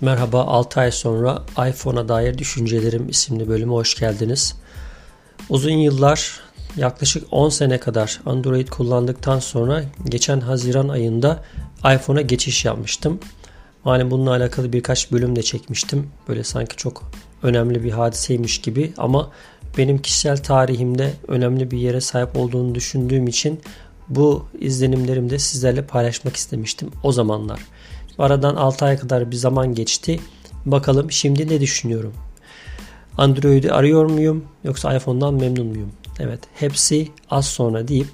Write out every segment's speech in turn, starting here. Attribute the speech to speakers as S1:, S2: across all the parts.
S1: Merhaba 6 ay sonra iPhone'a dair düşüncelerim isimli bölüme hoş geldiniz. Uzun yıllar yaklaşık 10 sene kadar Android kullandıktan sonra geçen Haziran ayında iPhone'a geçiş yapmıştım. Yani bununla alakalı birkaç bölüm de çekmiştim. Böyle sanki çok önemli bir hadiseymiş gibi ama benim kişisel tarihimde önemli bir yere sahip olduğunu düşündüğüm için bu izlenimlerimi de sizlerle paylaşmak istemiştim o zamanlar. Aradan 6 ay kadar bir zaman geçti. Bakalım şimdi ne düşünüyorum? Android'i arıyor muyum yoksa iPhone'dan memnun muyum? Evet hepsi az sonra deyip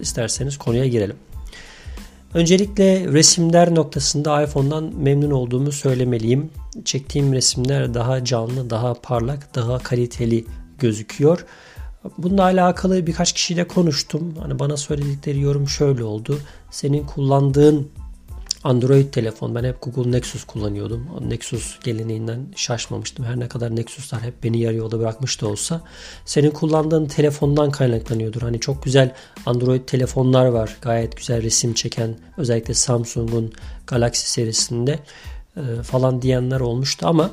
S1: isterseniz konuya girelim. Öncelikle resimler noktasında iPhone'dan memnun olduğumu söylemeliyim. Çektiğim resimler daha canlı, daha parlak, daha kaliteli gözüküyor. Bununla alakalı birkaç kişiyle konuştum. Hani bana söyledikleri yorum şöyle oldu. Senin kullandığın Android telefon. Ben hep Google Nexus kullanıyordum. Nexus geleneğinden şaşmamıştım. Her ne kadar Nexus'lar hep beni yarı yolda bırakmış da olsa. Senin kullandığın telefondan kaynaklanıyordur. Hani çok güzel Android telefonlar var. Gayet güzel resim çeken. Özellikle Samsung'un Galaxy serisinde falan diyenler olmuştu ama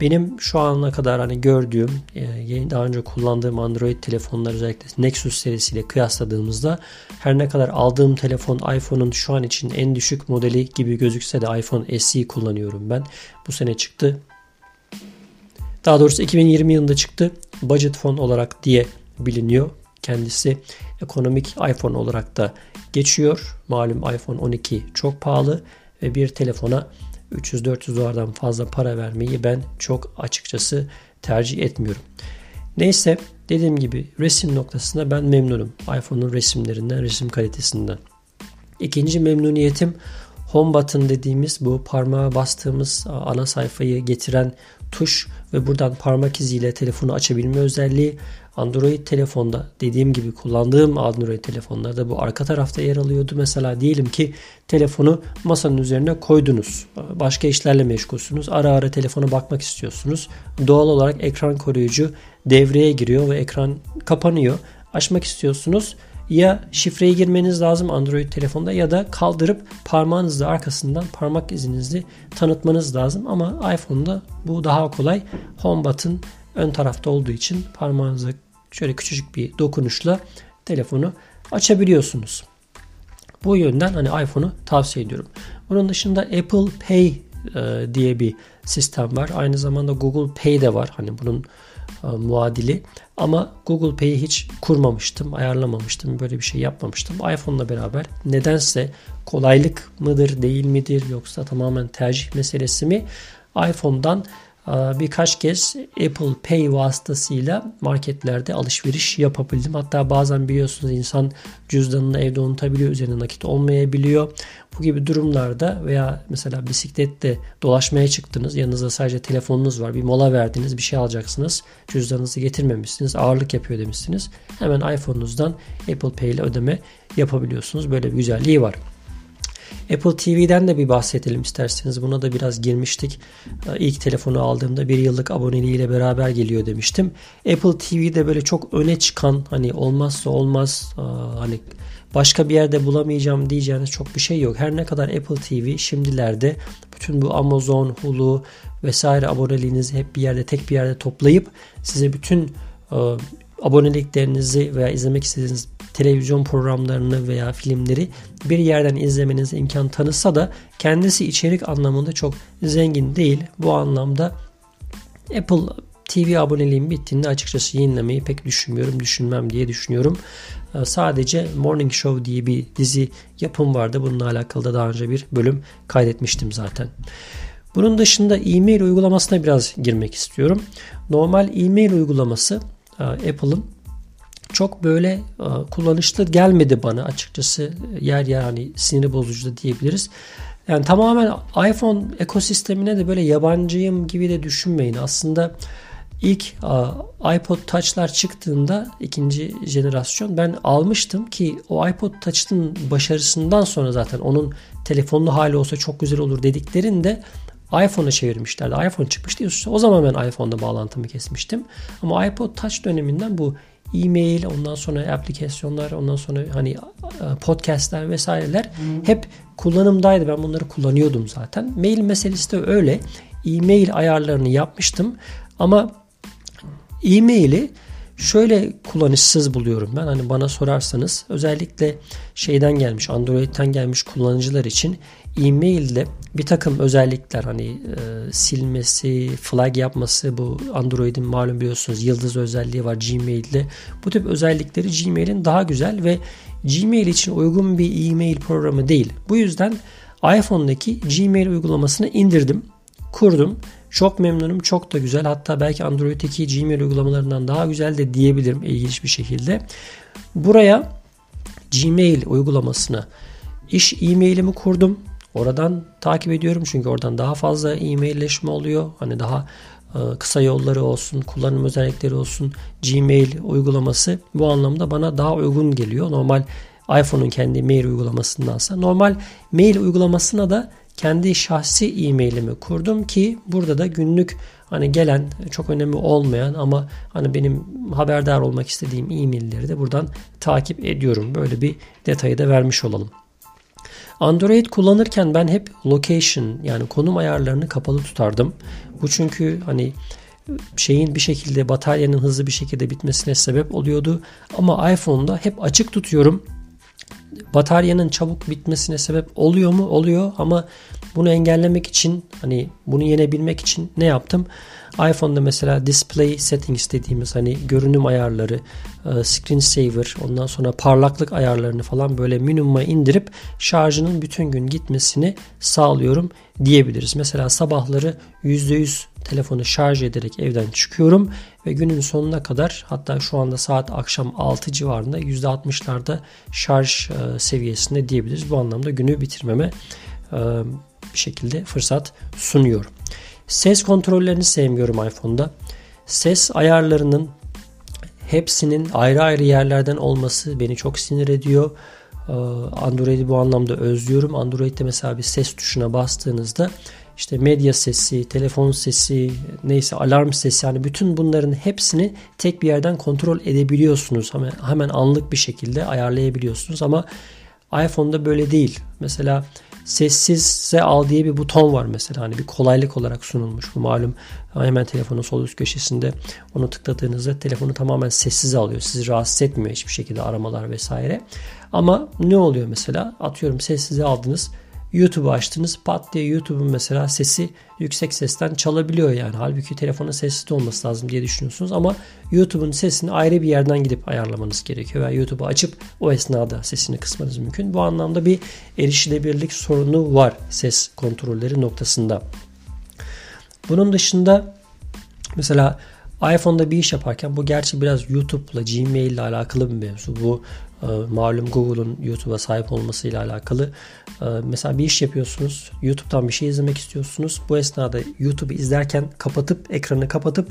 S1: benim şu ana kadar hani gördüğüm, e, daha önce kullandığım Android telefonlar özellikle Nexus serisiyle kıyasladığımızda her ne kadar aldığım telefon iPhone'un şu an için en düşük modeli gibi gözükse de iPhone SE kullanıyorum ben. Bu sene çıktı. Daha doğrusu 2020 yılında çıktı. Budget phone olarak diye biliniyor. Kendisi ekonomik iPhone olarak da geçiyor. Malum iPhone 12 çok pahalı ve bir telefona 300-400 dolardan fazla para vermeyi ben çok açıkçası tercih etmiyorum. Neyse dediğim gibi resim noktasında ben memnunum. iPhone'un resimlerinden, resim kalitesinden. İkinci memnuniyetim home button dediğimiz bu parmağa bastığımız ana sayfayı getiren tuş ve buradan parmak iziyle telefonu açabilme özelliği Android telefonda dediğim gibi kullandığım Android telefonlarda bu arka tarafta yer alıyordu. Mesela diyelim ki telefonu masanın üzerine koydunuz. Başka işlerle meşgulsünüz. Ara ara telefona bakmak istiyorsunuz. Doğal olarak ekran koruyucu devreye giriyor ve ekran kapanıyor. Açmak istiyorsunuz ya şifreyi girmeniz lazım Android telefonda ya da kaldırıp parmağınızla arkasından parmak izinizi tanıtmanız lazım. Ama iPhone'da bu daha kolay. Home button ön tarafta olduğu için parmağınızı şöyle küçücük bir dokunuşla telefonu açabiliyorsunuz. Bu yönden hani iPhone'u tavsiye ediyorum. Bunun dışında Apple Pay e, diye bir sistem var. Aynı zamanda Google Pay de var. Hani bunun muadili. Ama Google Pay'i hiç kurmamıştım, ayarlamamıştım, böyle bir şey yapmamıştım. iPhone'la beraber nedense kolaylık mıdır, değil midir yoksa tamamen tercih meselesi mi? iPhone'dan birkaç kez Apple Pay vasıtasıyla marketlerde alışveriş yapabildim. Hatta bazen biliyorsunuz insan cüzdanını evde unutabiliyor, üzerine nakit olmayabiliyor. Bu gibi durumlarda veya mesela bisiklette dolaşmaya çıktınız, yanınızda sadece telefonunuz var, bir mola verdiniz, bir şey alacaksınız, cüzdanınızı getirmemişsiniz, ağırlık yapıyor demişsiniz. Hemen iPhone'unuzdan Apple Pay ile ödeme yapabiliyorsunuz. Böyle bir güzelliği var. Apple TV'den de bir bahsedelim isterseniz. Buna da biraz girmiştik. Ee, ilk telefonu aldığımda bir yıllık aboneliğiyle beraber geliyor demiştim. Apple TV'de böyle çok öne çıkan hani olmazsa olmaz hani başka bir yerde bulamayacağım diyeceğiniz çok bir şey yok. Her ne kadar Apple TV şimdilerde bütün bu Amazon, Hulu vesaire aboneliğinizi hep bir yerde tek bir yerde toplayıp size bütün e, aboneliklerinizi veya izlemek istediğiniz televizyon programlarını veya filmleri bir yerden izlemenize imkan tanısa da kendisi içerik anlamında çok zengin değil. Bu anlamda Apple TV aboneliğim bittiğinde açıkçası yenilemeyi pek düşünmüyorum, düşünmem diye düşünüyorum. Ee, sadece Morning Show diye bir dizi yapım vardı. Bununla alakalı da daha önce bir bölüm kaydetmiştim zaten. Bunun dışında e-mail uygulamasına biraz girmek istiyorum. Normal e-mail uygulaması e, Apple'ın çok böyle e, kullanışlı gelmedi bana açıkçası. Yer yer hani sinir bozucu da diyebiliriz. Yani tamamen iPhone ekosistemine de böyle yabancıyım gibi de düşünmeyin. Aslında ilk e, iPod Touch'lar çıktığında ikinci jenerasyon ben almıştım ki o iPod Touch'ın başarısından sonra zaten onun telefonlu hali olsa çok güzel olur dediklerinde iPhone'a çevirmişlerdi. iPhone çıkmıştı. O zaman ben iPhone'da bağlantımı kesmiştim. Ama iPod Touch döneminden bu e-mail, ondan sonra aplikasyonlar, ondan sonra hani podcastler vesaireler hep kullanımdaydı. Ben bunları kullanıyordum zaten. Mail meselesi de öyle. e-mail ayarlarını yapmıştım ama e-maili şöyle kullanışsız buluyorum ben. Hani bana sorarsanız özellikle şeyden gelmiş Android'ten gelmiş kullanıcılar için e-mail'de bir takım özellikler hani e, silmesi, flag yapması bu Android'in malum biliyorsunuz yıldız özelliği var Gmail'de. Bu tip özellikleri Gmail'in daha güzel ve Gmail için uygun bir e-mail programı değil. Bu yüzden iPhone'daki Gmail uygulamasını indirdim, kurdum. Çok memnunum, çok da güzel. Hatta belki Android'deki Gmail uygulamalarından daha güzel de diyebilirim ilginç bir şekilde. Buraya Gmail uygulamasına iş e-mailimi kurdum. Oradan takip ediyorum çünkü oradan daha fazla e-mailleşme oluyor. Hani daha e, kısa yolları olsun, kullanım özellikleri olsun, Gmail uygulaması bu anlamda bana daha uygun geliyor. Normal iPhone'un kendi mail uygulamasındansa. Normal mail uygulamasına da kendi şahsi e-mailimi kurdum ki burada da günlük hani gelen çok önemli olmayan ama hani benim haberdar olmak istediğim e-mailleri de buradan takip ediyorum. Böyle bir detayı da vermiş olalım. Android kullanırken ben hep location yani konum ayarlarını kapalı tutardım. Bu çünkü hani şeyin bir şekilde bataryanın hızlı bir şekilde bitmesine sebep oluyordu. Ama iPhone'da hep açık tutuyorum. Bataryanın çabuk bitmesine sebep oluyor mu? Oluyor ama bunu engellemek için hani bunu yenebilmek için ne yaptım? iPhone'da mesela display settings dediğimiz hani görünüm ayarları, e, screen saver, ondan sonra parlaklık ayarlarını falan böyle minimuma indirip şarjının bütün gün gitmesini sağlıyorum diyebiliriz. Mesela sabahları %100 telefonu şarj ederek evden çıkıyorum ve günün sonuna kadar hatta şu anda saat akşam 6 civarında %60'larda şarj e, seviyesinde diyebiliriz. Bu anlamda günü bitirmeme e, bir şekilde fırsat sunuyor. Ses kontrollerini sevmiyorum iPhone'da. Ses ayarlarının hepsinin ayrı ayrı yerlerden olması beni çok sinir ediyor. Ee, Android'i bu anlamda özlüyorum. Android'de mesela bir ses tuşuna bastığınızda işte medya sesi, telefon sesi, neyse alarm sesi yani bütün bunların hepsini tek bir yerden kontrol edebiliyorsunuz. Hemen, hemen anlık bir şekilde ayarlayabiliyorsunuz ama iPhone'da böyle değil. Mesela sessizse al diye bir buton var mesela. Hani bir kolaylık olarak sunulmuş. Bu malum hemen telefonun sol üst köşesinde onu tıkladığınızda telefonu tamamen sessize alıyor. Sizi rahatsız etmiyor hiçbir şekilde aramalar vesaire. Ama ne oluyor mesela? Atıyorum sessize aldınız YouTube'u açtınız pat diye YouTube'un mesela sesi yüksek sesten çalabiliyor yani. Halbuki telefonun sessiz olması lazım diye düşünüyorsunuz ama YouTube'un sesini ayrı bir yerden gidip ayarlamanız gerekiyor. Veya YouTube'u açıp o esnada sesini kısmanız mümkün. Bu anlamda bir erişilebilirlik sorunu var ses kontrolleri noktasında. Bunun dışında mesela iPhone'da bir iş yaparken bu gerçi biraz YouTube'la Gmail ile alakalı bir mevzu. Bu malum Google'un YouTube'a sahip olmasıyla alakalı. E, mesela bir iş yapıyorsunuz. YouTube'dan bir şey izlemek istiyorsunuz. Bu esnada YouTube'u izlerken kapatıp ekranı kapatıp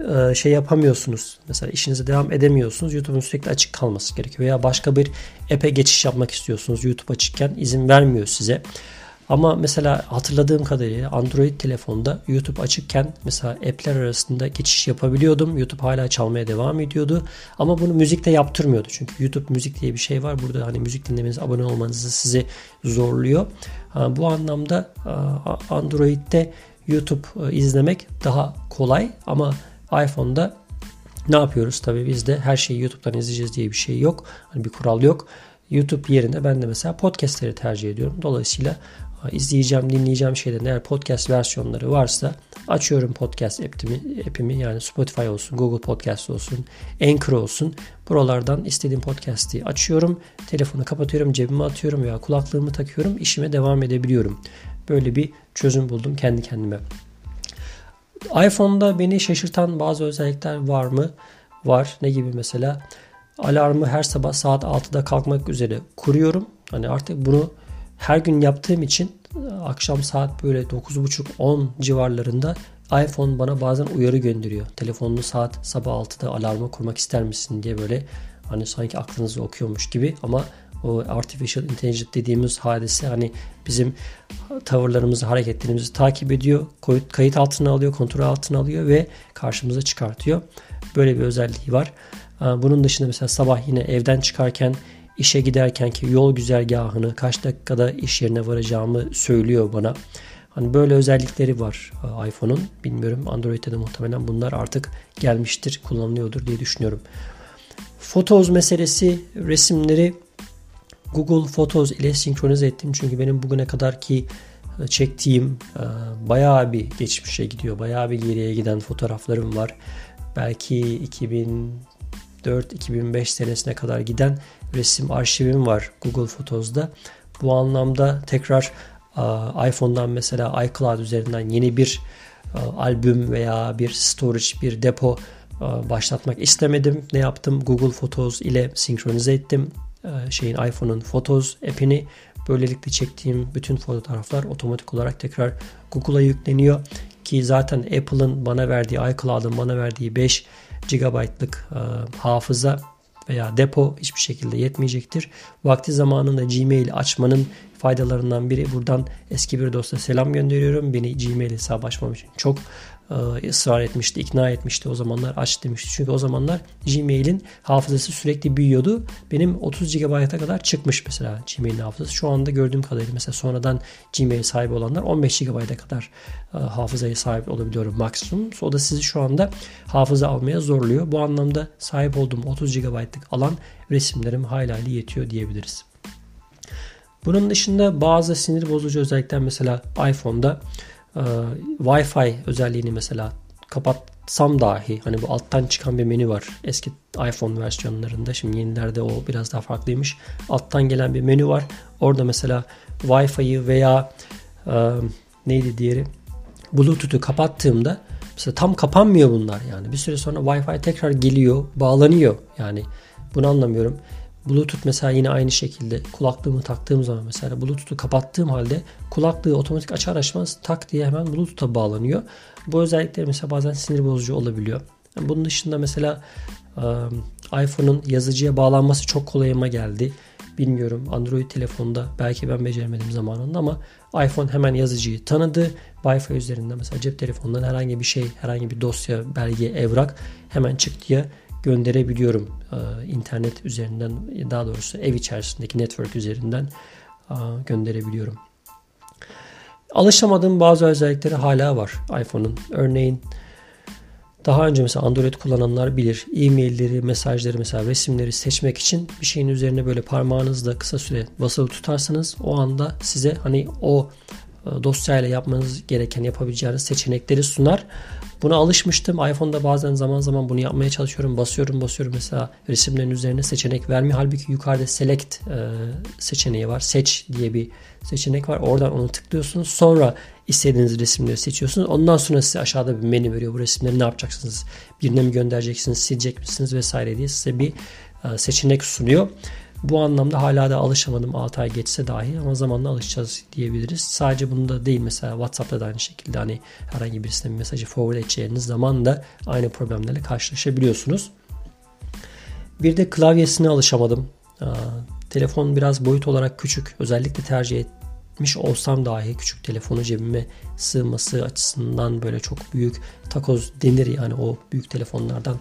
S1: e, şey yapamıyorsunuz. Mesela işinize devam edemiyorsunuz. YouTube'un sürekli açık kalması gerekiyor. Veya başka bir app'e geçiş yapmak istiyorsunuz. YouTube açıkken izin vermiyor size. Ama mesela hatırladığım kadarıyla Android telefonda YouTube açıkken mesela app'ler arasında geçiş yapabiliyordum. YouTube hala çalmaya devam ediyordu. Ama bunu müzikte yaptırmıyordu. Çünkü YouTube müzik diye bir şey var. Burada hani müzik dinlemeniz, abone olmanızı sizi zorluyor. Bu anlamda Android'de YouTube e, izlemek daha kolay ama iPhone'da ne yapıyoruz? Tabii bizde her şeyi YouTube'dan izleyeceğiz diye bir şey yok. Hani bir kural yok. YouTube yerine ben de mesela podcastleri tercih ediyorum. Dolayısıyla izleyeceğim, dinleyeceğim şeylerin eğer podcast versiyonları varsa açıyorum podcast app'imi, app'imi yani Spotify olsun, Google Podcast olsun, Anchor olsun. Buralardan istediğim podcast'i açıyorum. Telefonu kapatıyorum, cebime atıyorum veya kulaklığımı takıyorum. işime devam edebiliyorum. Böyle bir çözüm buldum kendi kendime. iPhone'da beni şaşırtan bazı özellikler var mı? Var. Ne gibi mesela? Alarmı her sabah saat 6'da kalkmak üzere kuruyorum. Hani artık bunu her gün yaptığım için akşam saat böyle 9.30-10 civarlarında iPhone bana bazen uyarı gönderiyor. Telefonunu saat sabah 6'da alarma kurmak ister misin diye böyle hani sanki aklınızı okuyormuş gibi ama o artificial intelligence dediğimiz hadise hani bizim tavırlarımızı, hareketlerimizi takip ediyor, kayıt altına alıyor, kontrol altına alıyor ve karşımıza çıkartıyor. Böyle bir özelliği var. Bunun dışında mesela sabah yine evden çıkarken işe giderken ki yol güzergahını kaç dakikada iş yerine varacağımı söylüyor bana. Hani böyle özellikleri var e, iPhone'un. Bilmiyorum Android'de de muhtemelen bunlar artık gelmiştir, kullanılıyordur diye düşünüyorum. Photos meselesi resimleri Google Photos ile senkronize ettim. Çünkü benim bugüne kadar ki e, çektiğim e, bayağı bir geçmişe gidiyor. Bayağı bir geriye giden fotoğraflarım var. Belki 2004-2005 senesine kadar giden resim arşivim var Google Photos'da. Bu anlamda tekrar iPhone'dan mesela iCloud üzerinden yeni bir albüm veya bir storage, bir depo başlatmak istemedim. Ne yaptım? Google Photos ile senkronize ettim. Şeyin iPhone'un Photos app'ini böylelikle çektiğim bütün fotoğraflar otomatik olarak tekrar Google'a yükleniyor ki zaten Apple'ın bana verdiği iCloud'ın bana verdiği 5 GB'lık hafıza veya depo hiçbir şekilde yetmeyecektir. Vakti zamanında Gmail açmanın faydalarından biri buradan eski bir dosta selam gönderiyorum. Beni Gmail hesabı açmam için çok e, ısrar etmişti, ikna etmişti. O zamanlar aç demişti. Çünkü o zamanlar Gmail'in hafızası sürekli büyüyordu. Benim 30 GB'a kadar çıkmış mesela Gmail'in hafızası. Şu anda gördüğüm kadarıyla mesela sonradan Gmail sahibi olanlar 15 GB'a kadar e, hafızaya sahip olabiliyorum maksimum. O da sizi şu anda hafıza almaya zorluyor. Bu anlamda sahip olduğum 30 GB'lık alan resimlerim hala yetiyor diyebiliriz. Bunun dışında bazı sinir bozucu özellikler mesela iPhone'da e, Wi-Fi özelliğini mesela kapatsam dahi hani bu alttan çıkan bir menü var eski iPhone versiyonlarında. Şimdi yenilerde o biraz daha farklıymış. Alttan gelen bir menü var. Orada mesela Wi-Fi'yi veya e, neydi diğeri? Bluetooth'u kapattığımda mesela tam kapanmıyor bunlar yani. Bir süre sonra Wi-Fi tekrar geliyor bağlanıyor yani. Bunu anlamıyorum Bluetooth mesela yine aynı şekilde kulaklığımı taktığım zaman mesela Bluetooth'u kapattığım halde kulaklığı otomatik açar açmaz tak diye hemen Bluetooth'a bağlanıyor. Bu özellikler mesela bazen sinir bozucu olabiliyor. Bunun dışında mesela iPhone'un yazıcıya bağlanması çok kolayıma geldi. Bilmiyorum Android telefonda belki ben beceremedim zamanında ama iPhone hemen yazıcıyı tanıdı. Wi-Fi üzerinden mesela cep telefonundan herhangi bir şey, herhangi bir dosya, belge, evrak hemen çıktıya gönderebiliyorum e, internet üzerinden daha doğrusu ev içerisindeki network üzerinden e, gönderebiliyorum. Alışamadığım bazı özellikleri hala var iPhone'un. Örneğin daha önce mesela Android kullananlar bilir. E-mailleri, mesajları mesela resimleri seçmek için bir şeyin üzerine böyle parmağınızla kısa süre basılı tutarsanız o anda size hani o dosyayla yapmanız gereken yapabileceğiniz seçenekleri sunar. Buna alışmıştım. iPhone'da bazen zaman zaman bunu yapmaya çalışıyorum. Basıyorum basıyorum mesela resimlerin üzerine seçenek vermiyor. Halbuki yukarıda select e, seçeneği var. Seç diye bir seçenek var. Oradan onu tıklıyorsunuz. Sonra istediğiniz resimleri seçiyorsunuz. Ondan sonra size aşağıda bir menü veriyor. Bu resimleri ne yapacaksınız? Birine mi göndereceksiniz? Silecek misiniz? Vesaire diye size bir e, seçenek sunuyor. Bu anlamda hala da alışamadım 6 ay geçse dahi ama zamanla alışacağız diyebiliriz. Sadece bunda değil mesela WhatsApp'ta da aynı şekilde hani herhangi birisine bir mesajı forward edeceğiniz zaman da aynı problemlerle karşılaşabiliyorsunuz. Bir de klavyesine alışamadım. Telefon biraz boyut olarak küçük. Özellikle tercih etmiş olsam dahi küçük telefonu cebime sığması açısından böyle çok büyük takoz denir yani o büyük telefonlardan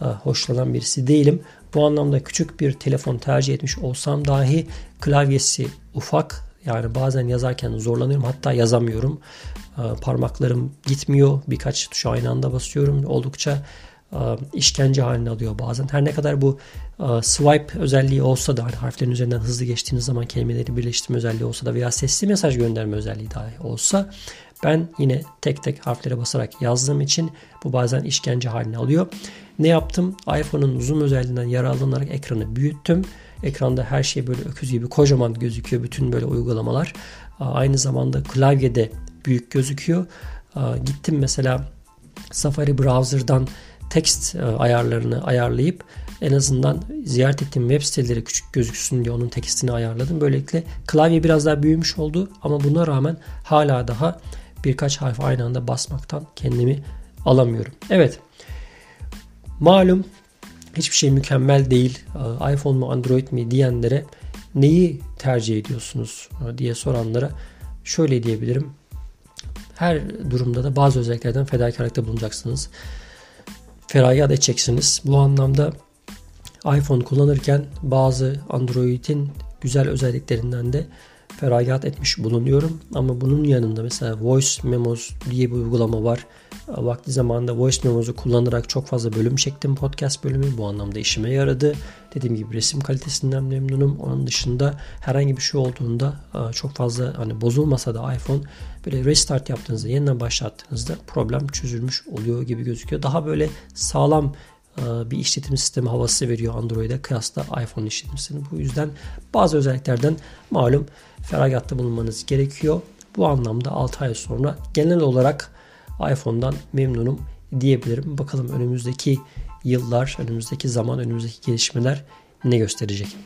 S1: hoşlanan birisi değilim. Bu anlamda küçük bir telefon tercih etmiş olsam dahi klavyesi ufak. Yani bazen yazarken zorlanıyorum hatta yazamıyorum. Parmaklarım gitmiyor. Birkaç tuşa aynı anda basıyorum. Oldukça işkence haline alıyor bazen. Her ne kadar bu swipe özelliği olsa da hani harflerin üzerinden hızlı geçtiğiniz zaman kelimeleri birleştirme özelliği olsa da veya sesli mesaj gönderme özelliği dahi olsa ben yine tek tek harflere basarak yazdığım için bu bazen işkence haline alıyor. Ne yaptım? iPhone'un zoom özelliğinden yararlanarak ekranı büyüttüm. Ekranda her şey böyle öküz gibi kocaman gözüküyor. Bütün böyle uygulamalar. Aynı zamanda klavyede büyük gözüküyor. Gittim mesela Safari browser'dan text e, ayarlarını ayarlayıp en azından ziyaret ettiğim web siteleri küçük gözüksün diye onun tekstini ayarladım. Böylelikle klavye biraz daha büyümüş oldu ama buna rağmen hala daha birkaç harf aynı anda basmaktan kendimi alamıyorum. Evet. Malum hiçbir şey mükemmel değil. İPhone mu Android mi diyenlere neyi tercih ediyorsunuz e, diye soranlara şöyle diyebilirim. Her durumda da bazı özelliklerden fedakarlıkta bulunacaksınız. Feragat edeceksiniz. Bu anlamda iPhone kullanırken bazı Android'in güzel özelliklerinden de feragat etmiş bulunuyorum. Ama bunun yanında mesela Voice Memos diye bir uygulama var. Vakti zamanında Voice Memos'u kullanarak çok fazla bölüm çektim podcast bölümü. Bu anlamda işime yaradı. Dediğim gibi resim kalitesinden memnunum. Onun dışında herhangi bir şey olduğunda e, çok fazla hani bozulmasa da iPhone böyle restart yaptığınızda yeniden başlattığınızda problem çözülmüş oluyor gibi gözüküyor. Daha böyle sağlam bir işletim sistemi havası veriyor Android'e kıyasla iPhone işletim sistemi. Bu yüzden bazı özelliklerden malum feragatta bulunmanız gerekiyor. Bu anlamda 6 ay sonra genel olarak iPhone'dan memnunum diyebilirim. Bakalım önümüzdeki yıllar, önümüzdeki zaman, önümüzdeki gelişmeler ne gösterecek?